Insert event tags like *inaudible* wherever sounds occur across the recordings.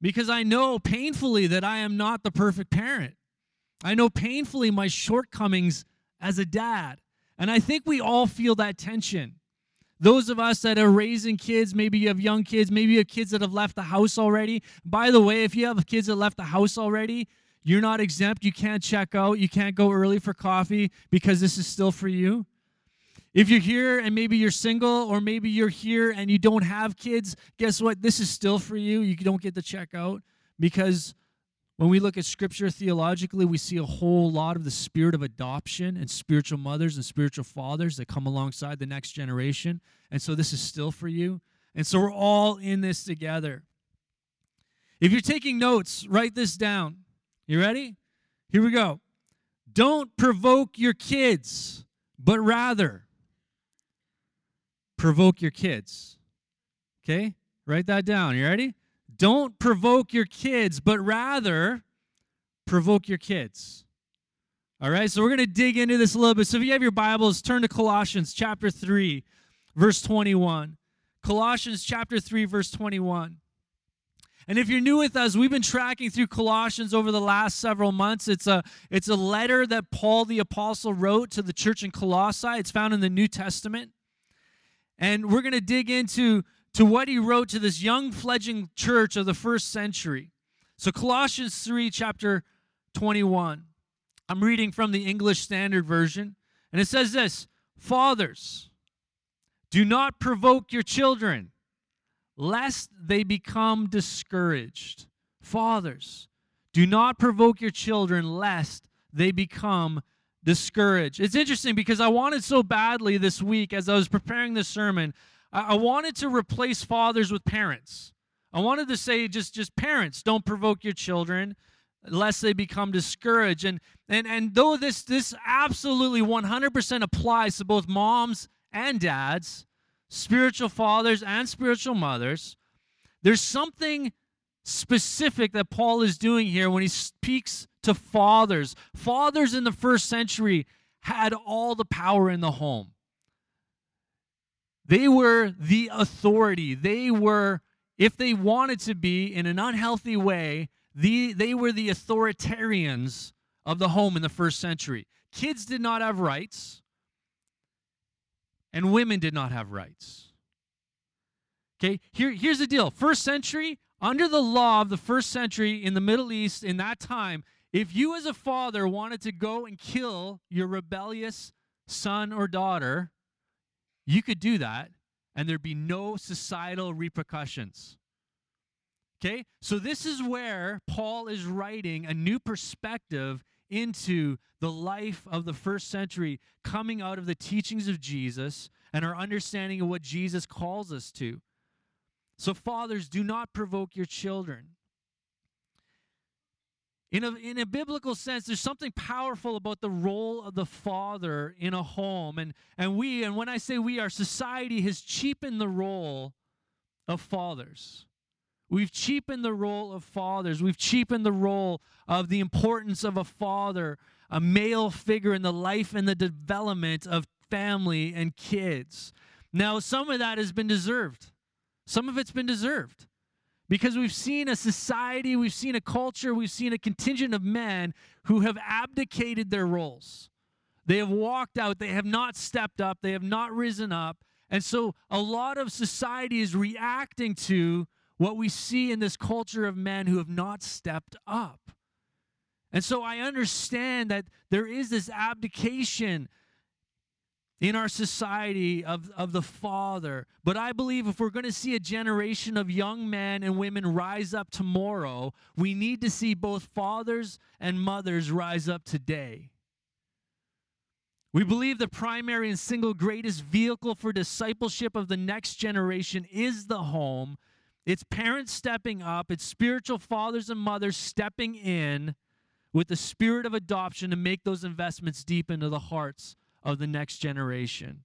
because I know painfully that I am not the perfect parent. I know painfully my shortcomings as a dad. And I think we all feel that tension. Those of us that are raising kids, maybe you have young kids, maybe you have kids that have left the house already. By the way, if you have kids that left the house already, you're not exempt. You can't check out. You can't go early for coffee because this is still for you. If you're here and maybe you're single, or maybe you're here and you don't have kids, guess what? This is still for you. You don't get to check out because when we look at scripture theologically, we see a whole lot of the spirit of adoption and spiritual mothers and spiritual fathers that come alongside the next generation. And so this is still for you. And so we're all in this together. If you're taking notes, write this down. You ready? Here we go. Don't provoke your kids, but rather provoke your kids. Okay? Write that down. You ready? Don't provoke your kids, but rather provoke your kids. All right, so we're going to dig into this a little bit. So if you have your Bibles, turn to Colossians chapter 3, verse 21. Colossians chapter 3, verse 21. And if you're new with us, we've been tracking through Colossians over the last several months. It's a it's a letter that Paul the apostle wrote to the church in Colossae. It's found in the New Testament. And we're going to dig into to what he wrote to this young fledgling church of the first century. So, Colossians 3, chapter 21. I'm reading from the English Standard Version, and it says this Fathers, do not provoke your children, lest they become discouraged. Fathers, do not provoke your children, lest they become discouraged. It's interesting because I wanted so badly this week as I was preparing this sermon. I, wanted to replace fathers with parents. I wanted to say just just parents don't provoke your children lest they become discouraged. And and and though this this absolutely 100% applies to both moms and dads, spiritual fathers and spiritual mothers, there's something specific that Paul is doing here when he speaks to fathers. Fathers in the first century had all the power in the home. They were the authority. They were, if they wanted to be in an unhealthy way, the, they were the authoritarians of the home in the first century. Kids did not have rights, and women did not have rights. Okay, Here, here's the deal. First century, under the law of the first century in the Middle East in that time, if you as a father wanted to go and kill your rebellious son or daughter, you could do that and there'd be no societal repercussions. Okay? So this is where Paul is writing a new perspective into the life of the first century coming out of the teachings of Jesus and our understanding of what Jesus calls us to. So, fathers, do not provoke your children. In a, in a biblical sense, there's something powerful about the role of the father in a home. And, and we, and when I say we, our society has cheapened the role of fathers. We've cheapened the role of fathers. We've cheapened the role of the importance of a father, a male figure in the life and the development of family and kids. Now, some of that has been deserved. Some of it's been deserved. Because we've seen a society, we've seen a culture, we've seen a contingent of men who have abdicated their roles. They have walked out, they have not stepped up, they have not risen up. And so a lot of society is reacting to what we see in this culture of men who have not stepped up. And so I understand that there is this abdication in our society of, of the father. But I believe if we're going to see a generation of young men and women rise up tomorrow, we need to see both fathers and mothers rise up today. We believe the primary and single greatest vehicle for discipleship of the next generation is the home. It's parents stepping up, it's spiritual fathers and mothers stepping in with the spirit of adoption to make those investments deep into the hearts of the next generation.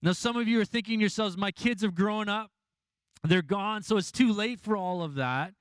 Now, some of you are thinking yourselves, my kids have grown up, they're gone, so it's too late for all of that.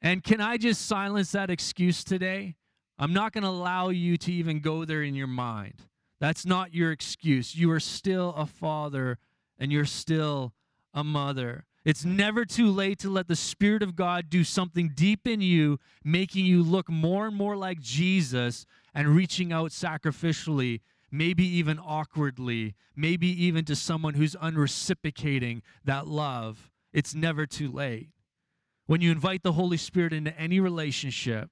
And can I just silence that excuse today? I'm not going to allow you to even go there in your mind. That's not your excuse. You are still a father and you're still a mother. It's never too late to let the Spirit of God do something deep in you, making you look more and more like Jesus and reaching out sacrificially, maybe even awkwardly, maybe even to someone who's unreciprocating that love. It's never too late. When you invite the Holy Spirit into any relationship,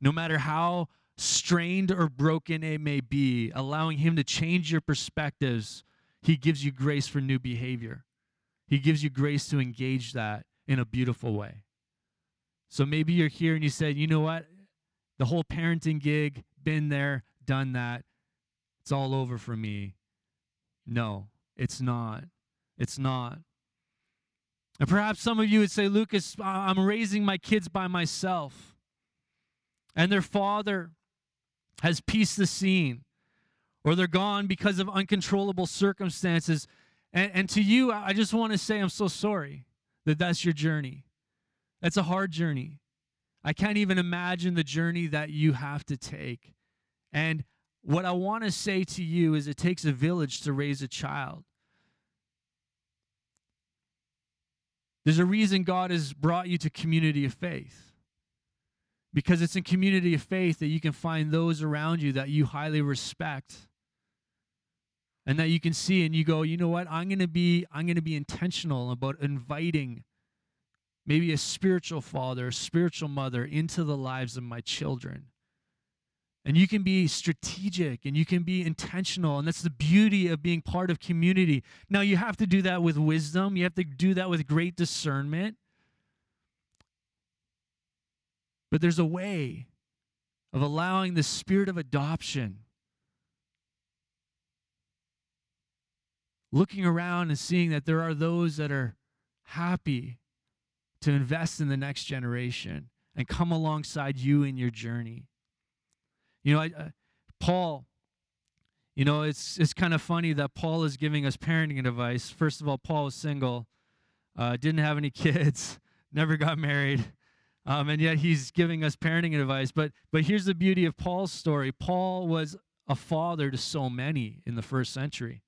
no matter how strained or broken it may be, allowing Him to change your perspectives, He gives you grace for new behavior. He gives you grace to engage that in a beautiful way. So maybe you're here and you said, you know what? The whole parenting gig, been there, done that. It's all over for me. No, it's not. It's not. And perhaps some of you would say, Lucas, I'm raising my kids by myself. And their father has pieced the scene, or they're gone because of uncontrollable circumstances. And, and to you, I just want to say I'm so sorry that that's your journey. That's a hard journey. I can't even imagine the journey that you have to take. And what I want to say to you is it takes a village to raise a child. There's a reason God has brought you to community of faith. Because it's in community of faith that you can find those around you that you highly respect and that you can see and you go you know what i'm going to be i'm going to be intentional about inviting maybe a spiritual father a spiritual mother into the lives of my children. And you can be strategic and you can be intentional and that's the beauty of being part of community. Now you have to do that with wisdom. You have to do that with great discernment. But there's a way of allowing the spirit of adoption looking around and seeing that there are those that are happy to invest in the next generation and come alongside you in your journey. You know, I, uh, Paul, you know, it's it's kind of funny that Paul is giving us parenting advice. First of all, Paul was single, uh, didn't have any *laughs* kids, never got married, um, and yet he's giving us parenting advice. But but here's the beauty of Paul's story. Paul was a father to so many in the first century.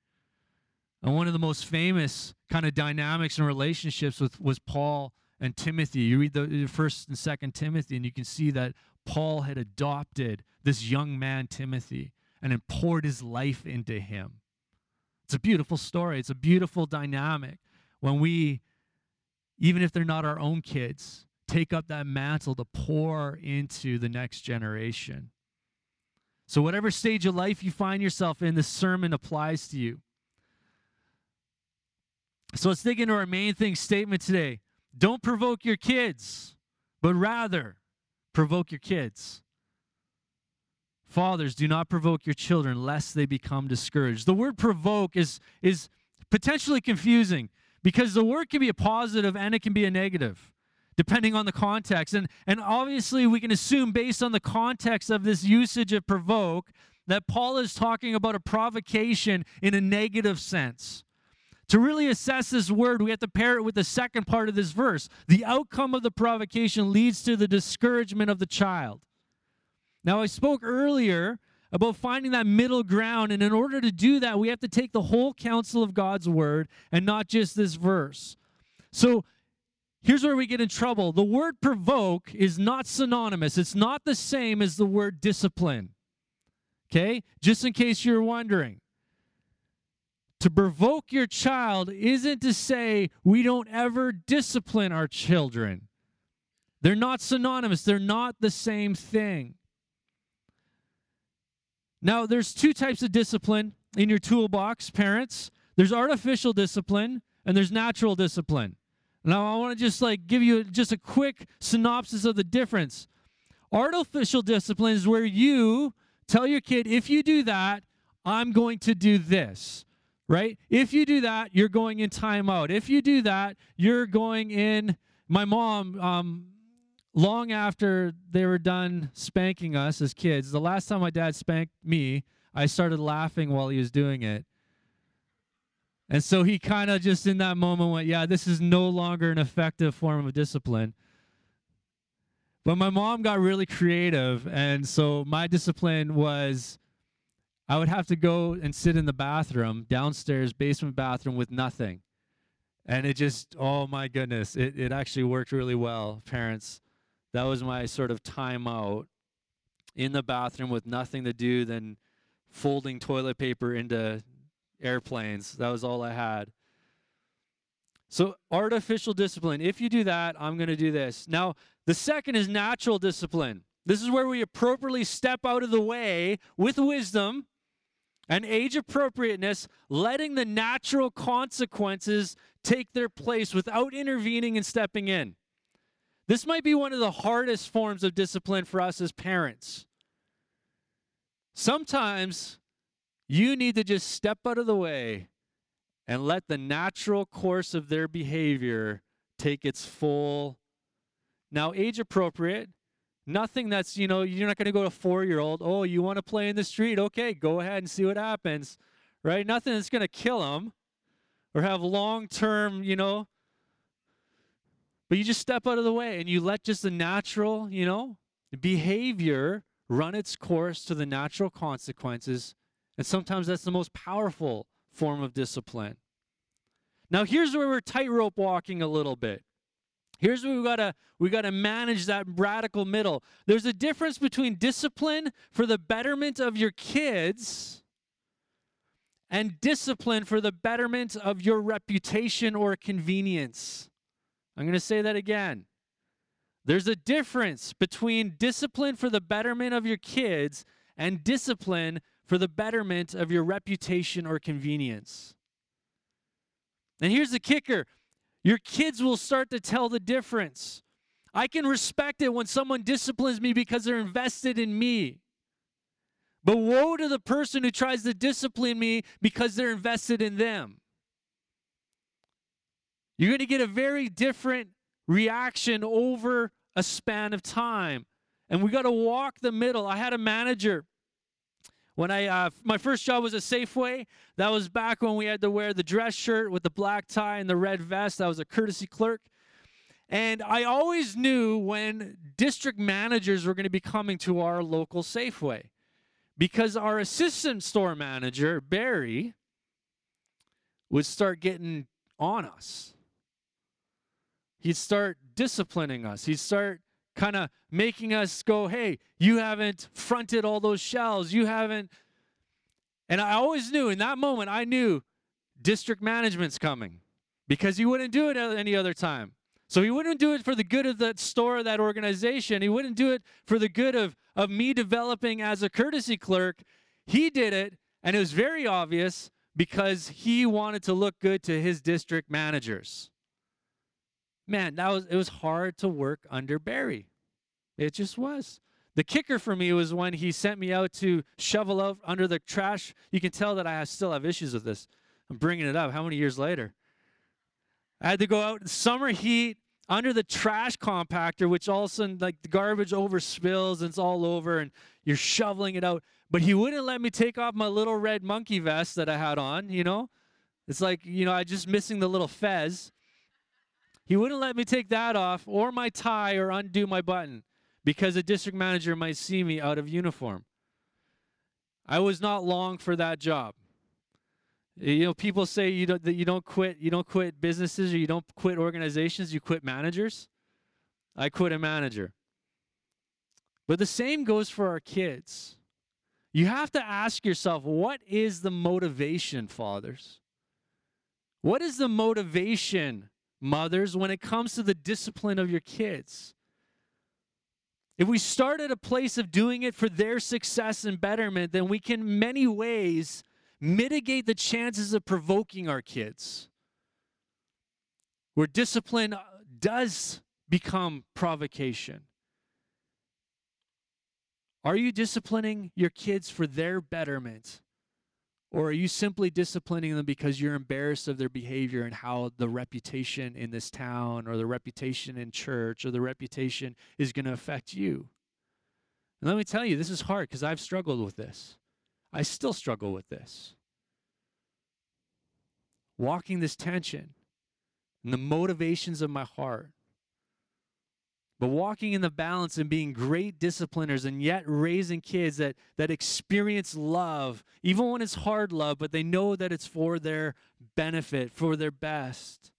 And one of the most famous kind of dynamics and relationships with was Paul and Timothy. You read the first and second Timothy, and you can see that Paul had adopted this young man, Timothy, and then poured his life into him. It's a beautiful story. It's a beautiful dynamic when we, even if they're not our own kids, take up that mantle to pour into the next generation. So, whatever stage of life you find yourself in, this sermon applies to you. So let's dig into our main thing statement today. Don't provoke your kids, but rather provoke your kids. Fathers, do not provoke your children lest they become discouraged. The word provoke is, is potentially confusing because the word can be a positive and it can be a negative depending on the context. And, and obviously, we can assume, based on the context of this usage of provoke, that Paul is talking about a provocation in a negative sense. To really assess this word, we have to pair it with the second part of this verse. The outcome of the provocation leads to the discouragement of the child. Now, I spoke earlier about finding that middle ground, and in order to do that, we have to take the whole counsel of God's word and not just this verse. So, here's where we get in trouble. The word provoke is not synonymous, it's not the same as the word discipline. Okay? Just in case you're wondering. To provoke your child isn't to say we don't ever discipline our children. They're not synonymous, they're not the same thing. Now, there's two types of discipline in your toolbox, parents. There's artificial discipline and there's natural discipline. Now, I want to just like give you just a quick synopsis of the difference. Artificial discipline is where you tell your kid, if you do that, I'm going to do this right? If you do that, you're going in timeout. If you do that, you're going in. My mom, um, long after they were done spanking us as kids, the last time my dad spanked me, I started laughing while he was doing it. And so he kind of just in that moment went, Yeah, this is no longer an effective form of discipline. But my mom got really creative. And so my discipline was I would have to go and sit in the bathroom, downstairs, basement bathroom, with nothing. And it just, oh my goodness, it, it actually worked really well, parents. That was my sort of time out in the bathroom with nothing to do than folding toilet paper into airplanes. That was all I had. So, artificial discipline. If you do that, I'm going to do this. Now, the second is natural discipline. This is where we appropriately step out of the way with wisdom and age appropriateness, letting the natural consequences take their place without intervening and stepping in. This might be one of the hardest forms of discipline for us as parents. Sometimes you need to just step out of the way and let the natural course of their behavior take its full now age appropriate nothing that's you know you're not going to go to a four year old oh you want to play in the street okay go ahead and see what happens right nothing that's going to kill them or have long term you know but you just step out of the way and you let just the natural you know behavior run its course to the natural consequences and sometimes that's the most powerful form of discipline. Now here's where we're tightrope walking a little bit. Here's where we gotta we gotta manage that radical middle. There's a difference between discipline for the betterment of your kids and discipline for the betterment of your reputation or convenience. I'm to say that again. There's a difference between discipline for the betterment of your kids and discipline for the betterment of your reputation or convenience. And here's the kicker your kids will start to tell the difference. I can respect it when someone disciplines me because they're invested in me. But woe to the person who tries to discipline me because they're invested in them. You're going to get a very different reaction over a span of time. And we got to walk the middle. I had a manager when I uh, my first job was a Safeway. That was back when we had to wear the dress shirt with the black tie and the red vest. I was a courtesy clerk. And I always knew when district managers were going to be coming to our local Safeway because our assistant store manager, Barry, would start getting on us. He'd start disciplining us. He'd start kind of making us go, hey, you haven't fronted all those shells. You haven't. And I always knew in that moment, I knew district management's coming because he wouldn't do it at any other time. So he wouldn't do it for the good of that store, that organization. He wouldn't do it for the good of, of me developing as a courtesy clerk. He did it, and it was very obvious because he wanted to look good to his district managers man, that was it was hard to work under Barry. It just was. The kicker for me was when he sent me out to shovel out under the trash. You can tell that I still have issues with this. I'm bringing it up. How many years later? I had to go out in summer heat under the trash compactor, which all of a sudden, like the garbage over spills and it's all over, and you're shoveling it out. But he wouldn't let me take off my little red monkey vest that I had on, you know? It's like, you know, I just missing the little fez. He wouldn't let me take that off or my tie or undo my button because a district manager might see me out of uniform. I was not long for that job. You know, people say you don't that you don't quit, you don't quit businesses or you don't quit organizations, you quit managers. I quit a manager. But the same goes for our kids. You have to ask yourself, what is the motivation, fathers? What is the motivation mothers, when it comes to the discipline of your kids. If we start at a place of doing it for their success and betterment, then we can, many ways, mitigate the chances of provoking our kids. Where discipline uh, does become provocation. Are you disciplining your kids for their betterment? Or are you simply disciplining them because you're embarrassed of their behavior and how the reputation in this town or the reputation in church or the reputation is going to affect you? And let me tell you, this is hard because I've struggled with this. I still struggle with this. Walking this tension and the motivations of my heart but walking in the balance and being great discipliners and yet raising kids that, that experience love, even when it's hard love, but they know that it's for their benefit, for their best.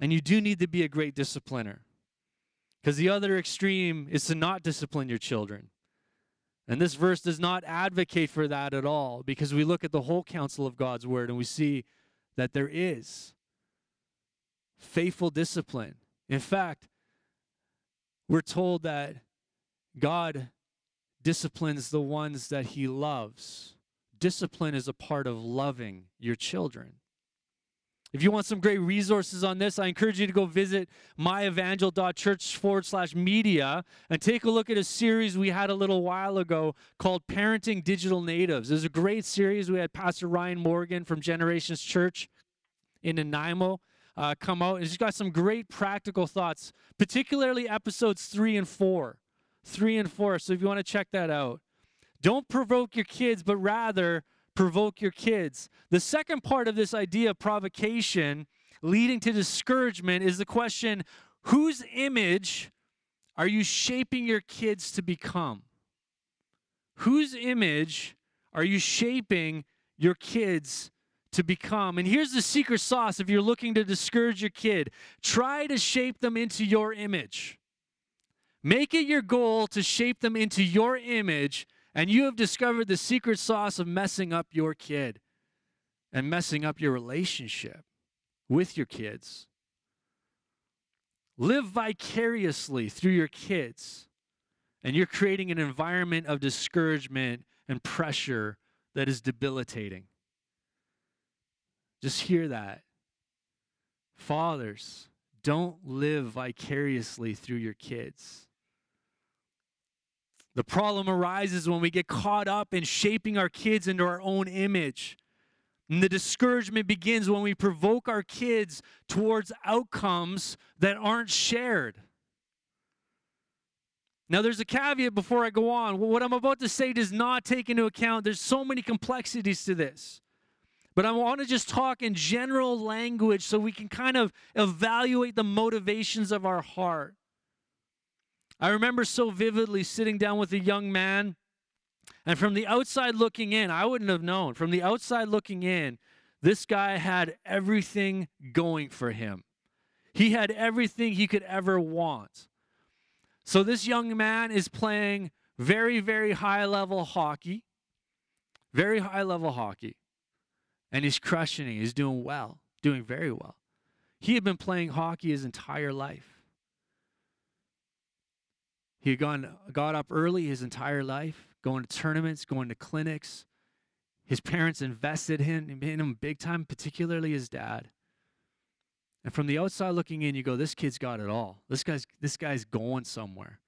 And you do need to be a great discipliner. Because the other extreme is to not discipline your children. And this verse does not advocate for that at all because we look at the whole counsel of God's word and we see that there is faithful discipline. In fact, we're told that God disciplines the ones that he loves. Discipline is a part of loving your children. If you want some great resources on this, I encourage you to go visit myevangel.church forward slash media and take a look at a series we had a little while ago called Parenting Digital Natives. It was a great series. We had Pastor Ryan Morgan from Generations Church in Nanaimo uh, come out. And he's got some great practical thoughts, particularly episodes three and four. Three and four. So if you want to check that out, don't provoke your kids, but rather provoke your kids. The second part of this idea of provocation leading to discouragement is the question whose image are you shaping your kids to become? Whose image are you shaping your kids to become? And here's the secret sauce if you're looking to discourage your kid try to shape them into your image. Make it your goal to shape them into your image and you have discovered the secret sauce of messing up your kid and messing up your relationship with your kids. Live vicariously through your kids, and you're creating an environment of discouragement and pressure that is debilitating. Just hear that. Fathers, don't live vicariously through your kids. The problem arises when we get caught up in shaping our kids into our own image. And the discouragement begins when we provoke our kids towards outcomes that aren't shared. Now, there's a caveat before I go on. What I'm about to say does not take into account, there's so many complexities to this. But I want to just talk in general language so we can kind of evaluate the motivations of our heart. I remember so vividly sitting down with a young man, and from the outside looking in, I wouldn't have known. From the outside looking in, this guy had everything going for him. He had everything he could ever want. So this young man is playing very, very high level hockey, very high level hockey, and he's crushing it. He's doing well, doing very well. He had been playing hockey his entire life. He had gone, got up early his entire life, going to tournaments, going to clinics. His parents invested in, in him big time, particularly his dad. And from the outside looking in, you go, this kid's got it all. This guy's, this guy's going somewhere.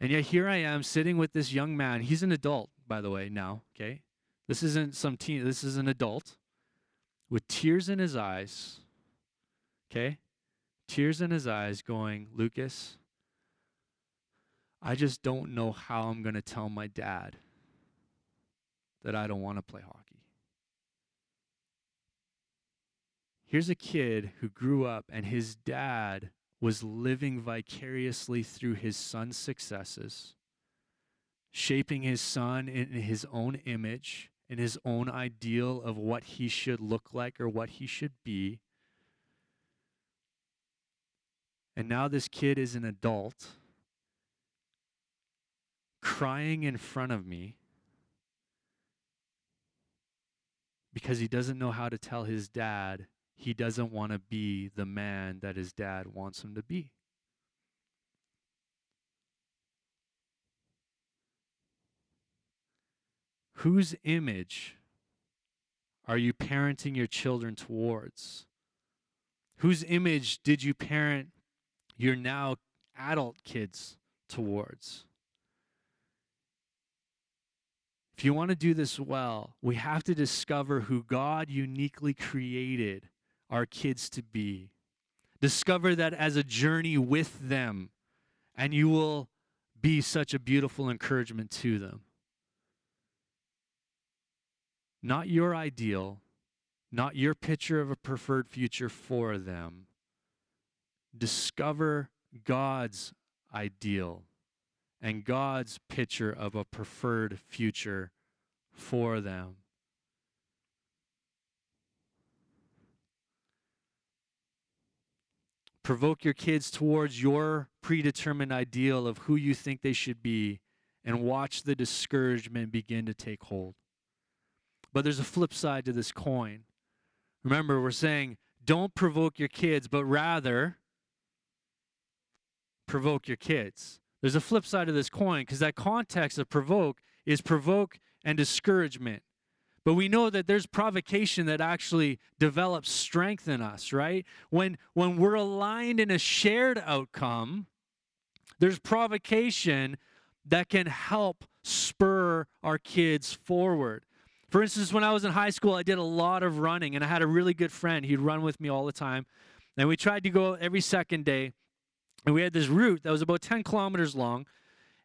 And yet here I am sitting with this young man. He's an adult, by the way, now, okay? This isn't some teen, this is an adult with tears in his eyes, okay? Tears in his eyes going, Lucas, I just don't know how I'm going to tell my dad that I don't want to play hockey. Here's a kid who grew up and his dad was living vicariously through his son's successes, shaping his son in his own image, in his own ideal of what he should look like or what he should be. And now this kid is an adult crying in front of me because he doesn't know how to tell his dad he doesn't want to be the man that his dad wants him to be. Whose image are you parenting your children towards? Whose image did you parent your now adult kids towards? If you want to do this well, we have to discover who God uniquely created our kids to be. Discover that as a journey with them, and you will be such a beautiful encouragement to them. Not your ideal, not your picture of a preferred future for them. Discover God's ideal and God's picture of a preferred future for them. provoke your kids towards your predetermined ideal of who you think they should be and watch the discouragement begin to take hold. But there's a flip side to this coin. Remember, we're saying don't provoke your kids, but rather provoke your kids. There's a flip side of this coin because that context of provoke is provoke and discouragement. But we know that there's provocation that actually develops strength in us, right? When when we're aligned in a shared outcome, there's provocation that can help spur our kids forward. For instance, when I was in high school, I did a lot of running and I had a really good friend. He'd run with me all the time. And we tried to go every second day. And we had this route that was about 10 kilometers long.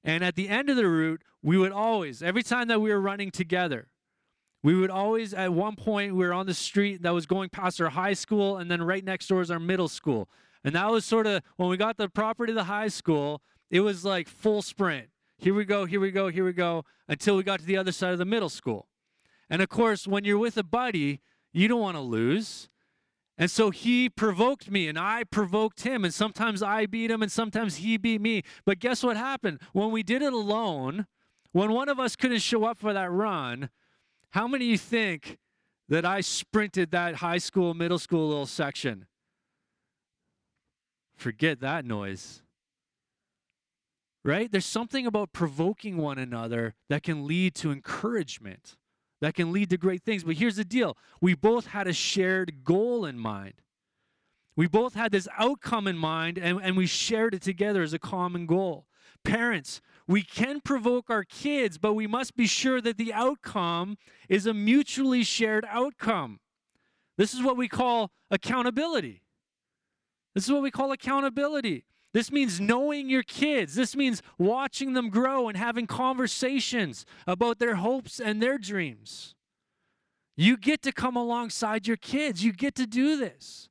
And at the end of the route, we would always, every time that we were running together, we would always, at one point, we were on the street that was going past our high school, and then right next door is our middle school. And that was sort of, when we got the property of the high school, it was like full sprint. Here we go, here we go, here we go, until we got to the other side of the middle school. And of course, when you're with a buddy, you don't want to lose. And so he provoked me and I provoked him. And sometimes I beat him and sometimes he beat me. But guess what happened? When we did it alone, when one of us couldn't show up for that run, how many of you think that I sprinted that high school, middle school little section? Forget that noise. Right? There's something about provoking one another that can lead to encouragement, that can lead to great things. But here's the deal we both had a shared goal in mind. We both had this outcome in mind, and, and we shared it together as a common goal. Parents, we can provoke our kids, but we must be sure that the outcome is a mutually shared outcome. This is what we call accountability. This is what we call accountability. This means knowing your kids. This means watching them grow and having conversations about their hopes and their dreams. You get to come alongside your kids. You get to do this.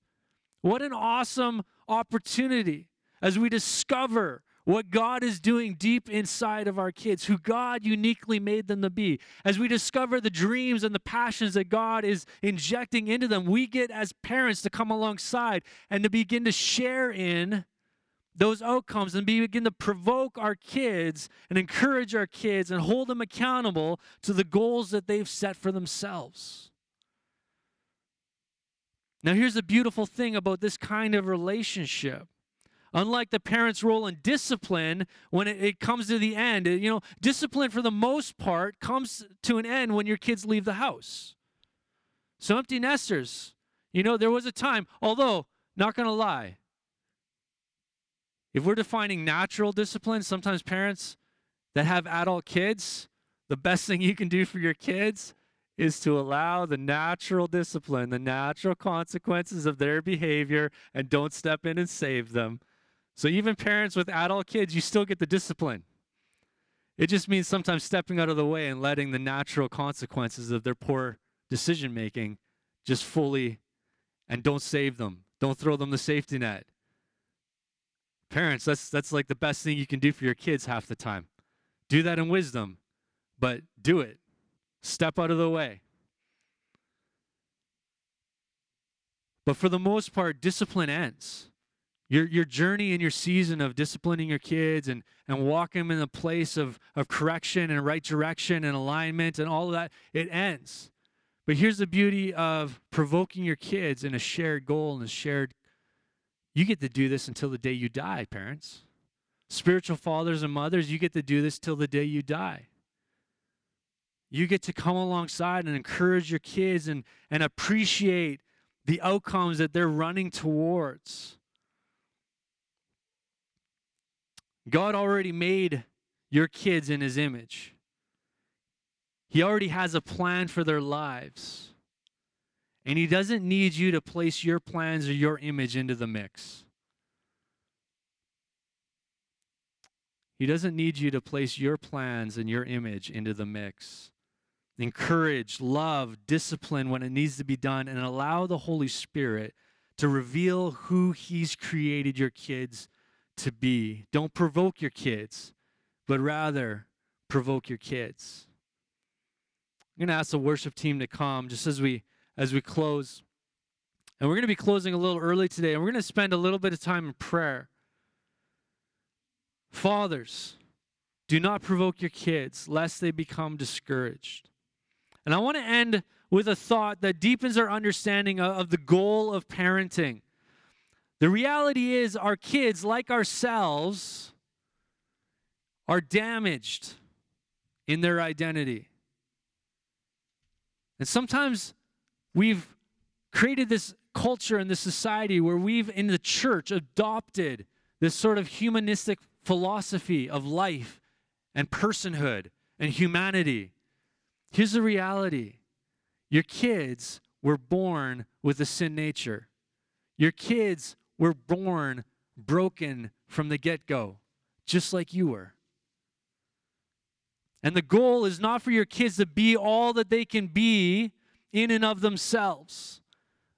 What an awesome opportunity as we discover what God is doing deep inside of our kids, who God uniquely made them to be. As we discover the dreams and the passions that God is injecting into them, we get as parents to come alongside and to begin to share in those outcomes and begin to provoke our kids and encourage our kids and hold them accountable to the goals that they've set for themselves. Now, here's the beautiful thing about this kind of relationship Unlike the parent's role in discipline, when it, it, comes to the end, you know, discipline for the most part comes to an end when your kids leave the house. So, empty nesters, you know, there was a time, although, not going to lie, if we're defining natural discipline, sometimes parents that have adult kids, the best thing you can do for your kids is to allow the natural discipline, the natural consequences of their behavior, and don't step in and save them. So even parents with adult kids, you still get the discipline. It just means sometimes stepping out of the way and letting the natural consequences of their poor decision making just fully and don't save them. Don't throw them the safety net. Parents, that's that's like the best thing you can do for your kids half the time. Do that in wisdom, but do it. Step out of the way. But for the most part, discipline ends. Your, your journey and your season of disciplining your kids and, and walking them in the place of, of correction and right direction and alignment and all of that, it ends. But here's the beauty of provoking your kids in a shared goal and a shared, you get to do this until the day you die, parents. Spiritual fathers and mothers, you get to do this till the day you die. You get to come alongside and encourage your kids and, and appreciate the outcomes that they're running towards. God already made your kids in his image. He already has a plan for their lives. And he doesn't need you to place your plans or your image into the mix. He doesn't need you to place your plans and your image into the mix. Encourage, love, discipline when it needs to be done, and allow the Holy Spirit to reveal who He's created your kids to be. Don't provoke your kids, but rather provoke your kids. I'm going to ask the worship team to come just as we as we close. And we're going to be closing a little early today, and we're going to spend a little bit of time in prayer. Fathers, do not provoke your kids, lest they become discouraged. And I want to end with a thought that deepens our understanding of the goal of parenting. The reality is, our kids, like ourselves, are damaged in their identity. And sometimes we've created this culture and this society where we've, in the church, adopted this sort of humanistic philosophy of life and personhood and humanity. Here's the reality your kids were born with a sin nature, your kids were born broken from the get go, just like you were. And the goal is not for your kids to be all that they can be in and of themselves.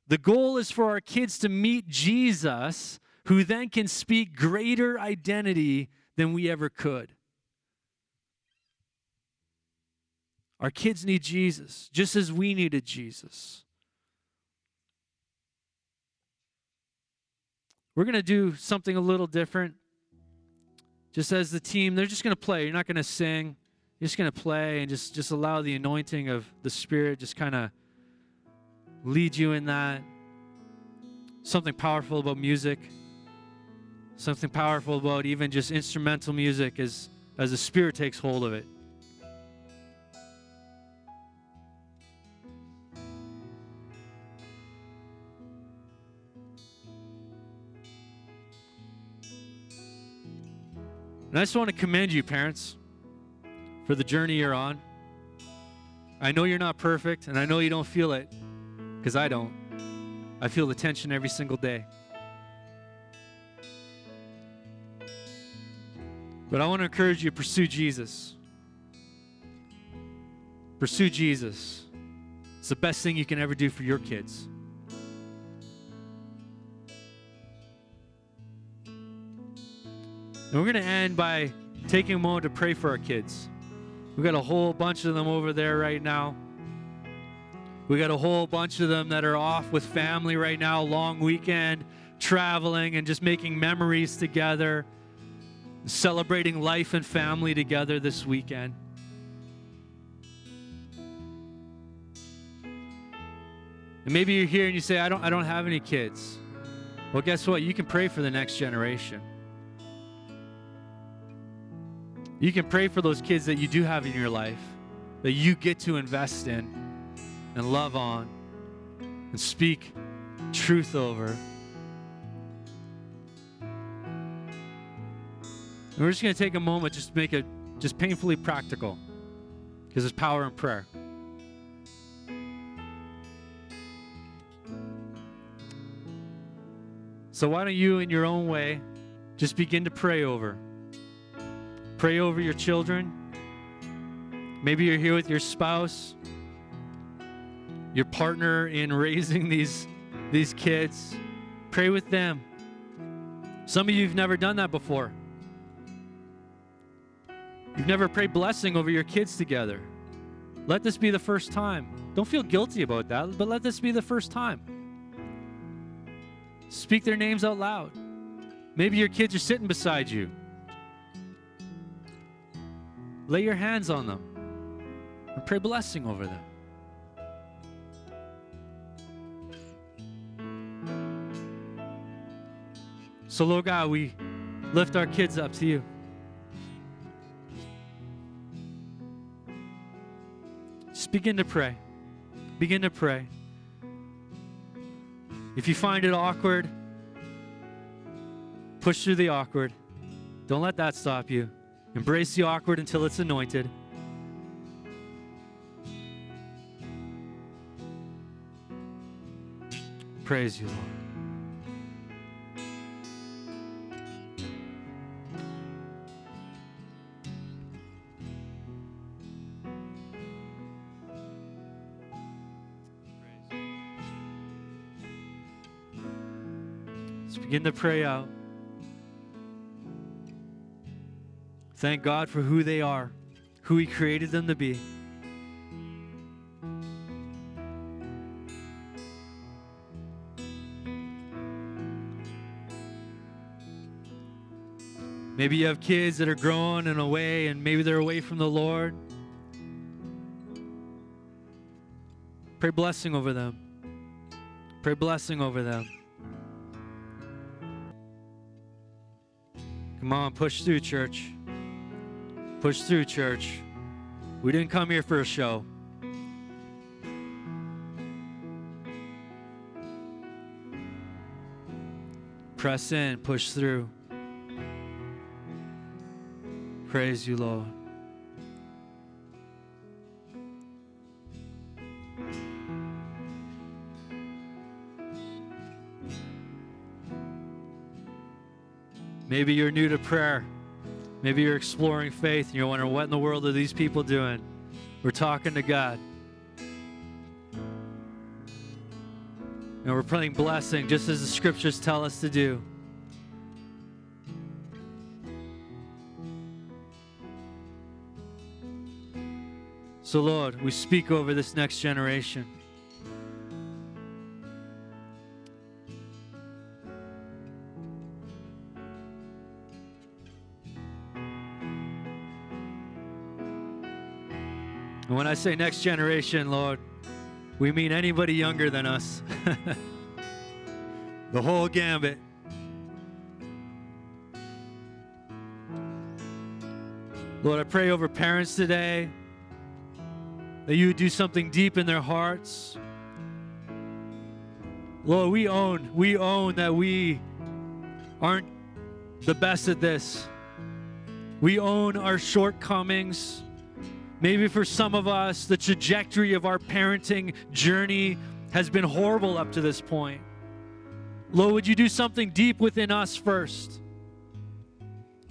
The goal is for our kids to meet Jesus, who then can speak greater identity than we ever could. Our kids need Jesus, just as we needed Jesus. We're going to do something a little different. Just as the team, they're just going to play. You're not going to sing. You're just going to play and just, just allow the anointing of the Spirit just kind of lead you in that. Something powerful about music. Something powerful about even just instrumental music as, as the Spirit takes hold of it. And I just want to commend you, parents, for the journey you're on. I know you're not perfect, and I know you don't feel it, because I don't. I feel the tension every single day. But I want to encourage you to pursue Jesus. Pursue Jesus. It's the best thing you can ever do for your kids. And we're going to end by taking a moment to pray for our kids. We've got a whole bunch of them over there right now. We got a whole bunch of them that are off with family right now, long weekend, traveling and just making memories together, celebrating life and family together this weekend. And maybe you're here and you say, I don't, I don't have any kids. Well, guess what? You can pray for the next generation. You can pray for those kids that you do have in your life, that you get to invest in and love on and speak truth over. And we're just going to take a moment just to make it just painfully practical because there's power in prayer. So, why don't you, in your own way, just begin to pray over? Pray over your children. Maybe you're here with your spouse, your partner in raising these, these kids. Pray with them. Some of you have never done that before. You've never prayed blessing over your kids together. Let this be the first time. Don't feel guilty about that, but let this be the first time. Speak their names out loud. Maybe your kids are sitting beside you. Lay your hands on them and pray blessing over them. So, Lord God, we lift our kids up to you. Just begin to pray. Begin to pray. If you find it awkward, push through the awkward. Don't let that stop you. Embrace the awkward until it's anointed. Praise you, Lord. Let's begin to pray out. Thank God for who they are, who He created them to be. Maybe you have kids that are growing and away, and maybe they're away from the Lord. Pray blessing over them. Pray blessing over them. Come on, push through, church. Push through, church. We didn't come here for a show. Press in, push through. Praise you, Lord. Maybe you're new to prayer. Maybe you're exploring faith and you're wondering, what in the world are these people doing? We're talking to God. And we're praying blessing just as the scriptures tell us to do. So, Lord, we speak over this next generation. And when I say next generation, Lord, we mean anybody younger than us. *laughs* the whole gambit. Lord, I pray over parents today that you would do something deep in their hearts. Lord, we own, we own that we aren't the best at this. We own our shortcomings. Maybe for some of us, the trajectory of our parenting journey has been horrible up to this point. Lord, would you do something deep within us first?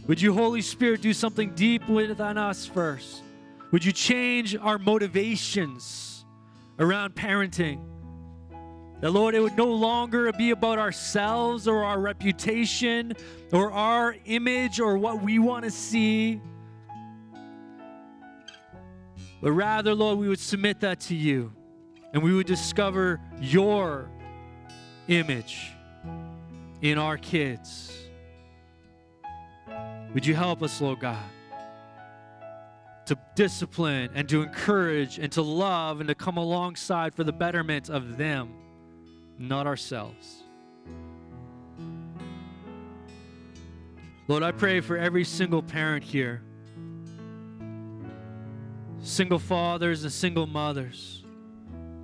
Would you, Holy Spirit, do something deep within us first? Would you change our motivations around parenting? That, Lord, it would no longer be about ourselves or our reputation or our image or what we want to see but rather, Lord, we would submit that to you and we would discover your image in our kids. Would you help us, Lord God, to discipline and to encourage and to love and to come alongside for the betterment of them, not ourselves? Lord, I pray for every single parent here single fathers and single mothers.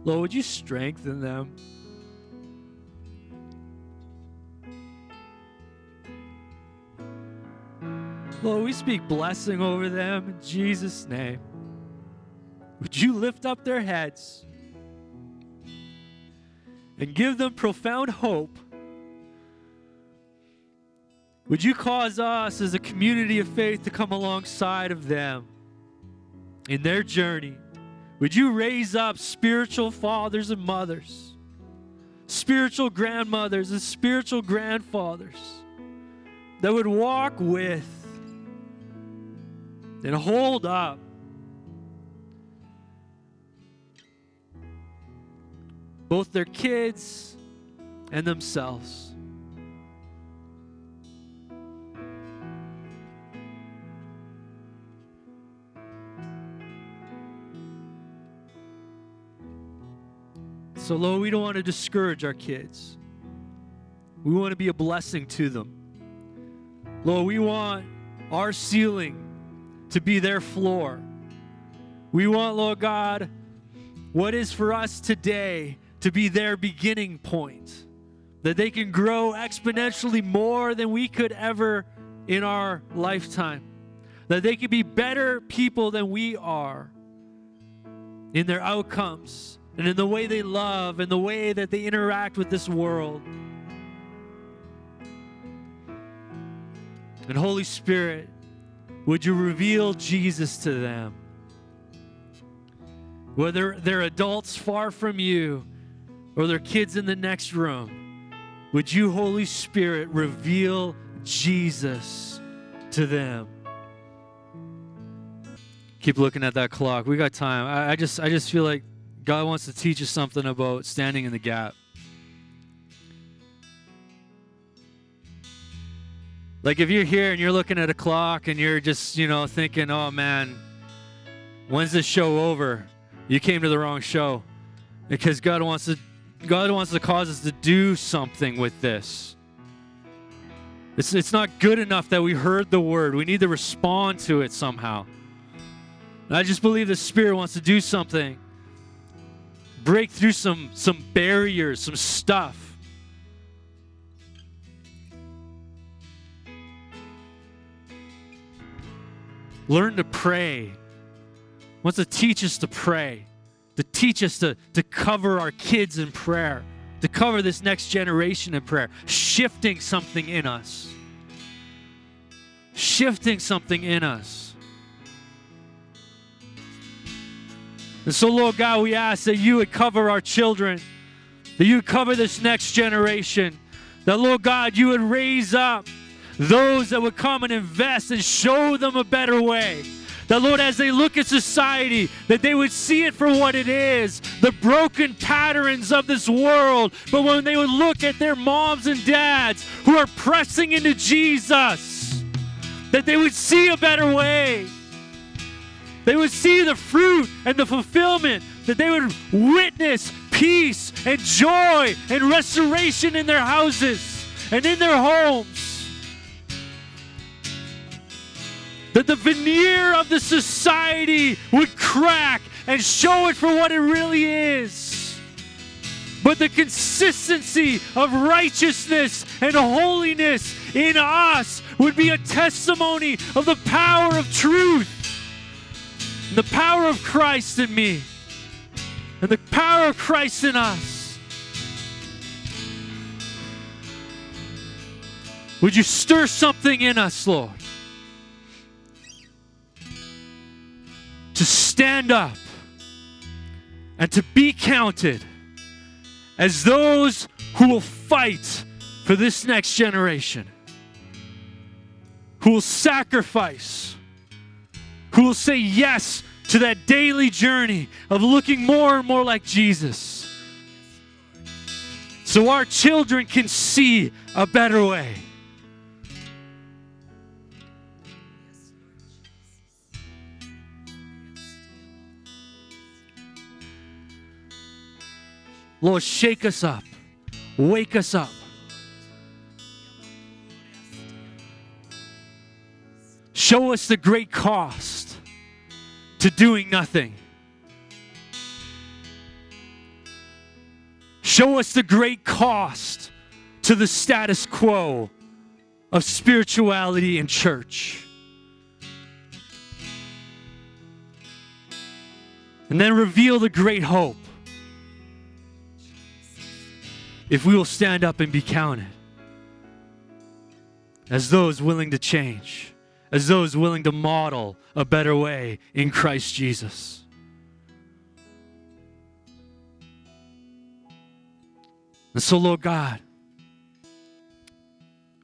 Lord, would you strengthen them? Lord, we speak blessing over them in Jesus' name. Would you lift up their heads and give them profound hope? Would you cause us as a community of faith to come alongside of them? In their journey, would you raise up spiritual fathers and mothers, spiritual grandmothers and spiritual grandfathers that would walk with and hold up both their kids and themselves? So, Lord, we don't want to discourage our kids. We want to be a blessing to them. Lord, we want our ceiling to be their floor. We want, Lord God, what is for us today to be their beginning point, that they can grow exponentially more than we could ever in our lifetime, that they can be better people than we are in their outcomes and in the way they love and the way that they interact with this world. And Holy Spirit, would you reveal Jesus to them? Whether they're adults far from you or they're kids in the next room, would you, Holy Spirit, reveal Jesus to them? Keep looking at that clock. We got time. I, I just I just feel like God wants to teach us something about standing in the gap. Like if you're here and you're looking at a clock and you're just, you know, thinking, oh man, when's this show over? You came to the wrong show. Because God wants to God wants to cause us to do something with this. It's, it's not good enough that we heard the word. We need to respond to it somehow. And I just believe the Spirit wants to do something. Break through some some barriers, some stuff. Learn to pray. Wants to teach us to pray, to teach us to, to cover our kids in prayer, to cover this next generation in prayer, shifting something in us. Shifting something in us. And so, Lord God, we ask that you would cover our children, that you would cover this next generation, that, Lord God, you would raise up those that would come and invest and show them a better way. That, Lord, as they look at society, that they would see it for what it is the broken patterns of this world. But when they would look at their moms and dads who are pressing into Jesus, that they would see a better way. They would see the fruit and the fulfillment, that they would witness peace and joy and restoration in their houses and in their homes. that the veneer of the society would crack and show it for what it really is. But the consistency of righteousness and holiness in us would be a testimony of the power of truth, the power of Christ in me, and the power of Christ in us. Would you stir something in us, Lord? to stand up and to be counted as those who will fight for this next generation, who will sacrifice, who will say yes to that daily journey of looking more and more like Jesus. So our children can see a better way. Lord, shake us up, wake us up. Show us the great cost to doing nothing. Show us the great cost to the status quo of spirituality and church. And then reveal the great hope if we will stand up and be counted as those willing to change, as those willing to model a better way in Christ Jesus. And so, Lord God,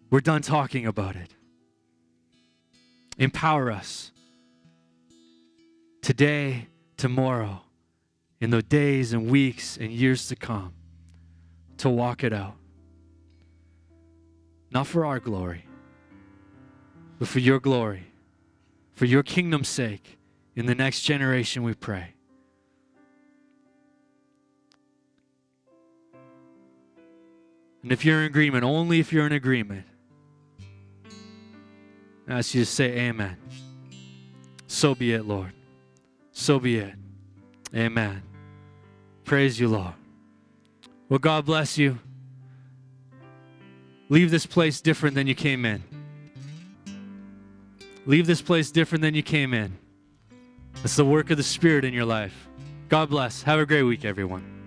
we're done talking about it. Empower us today, tomorrow, in the days and weeks and years to come to walk it out. Not for our glory, but for your glory, for your kingdom's sake. In the next generation, we pray. And if you're in agreement, only if you're in agreement, I ask you to say amen. So be it, Lord. So be it. Amen. Praise you, Lord. Well, God bless you. Leave this place different than you came in. Leave this place different than you came in. It's the work of the Spirit in your life. God bless. Have a great week, everyone.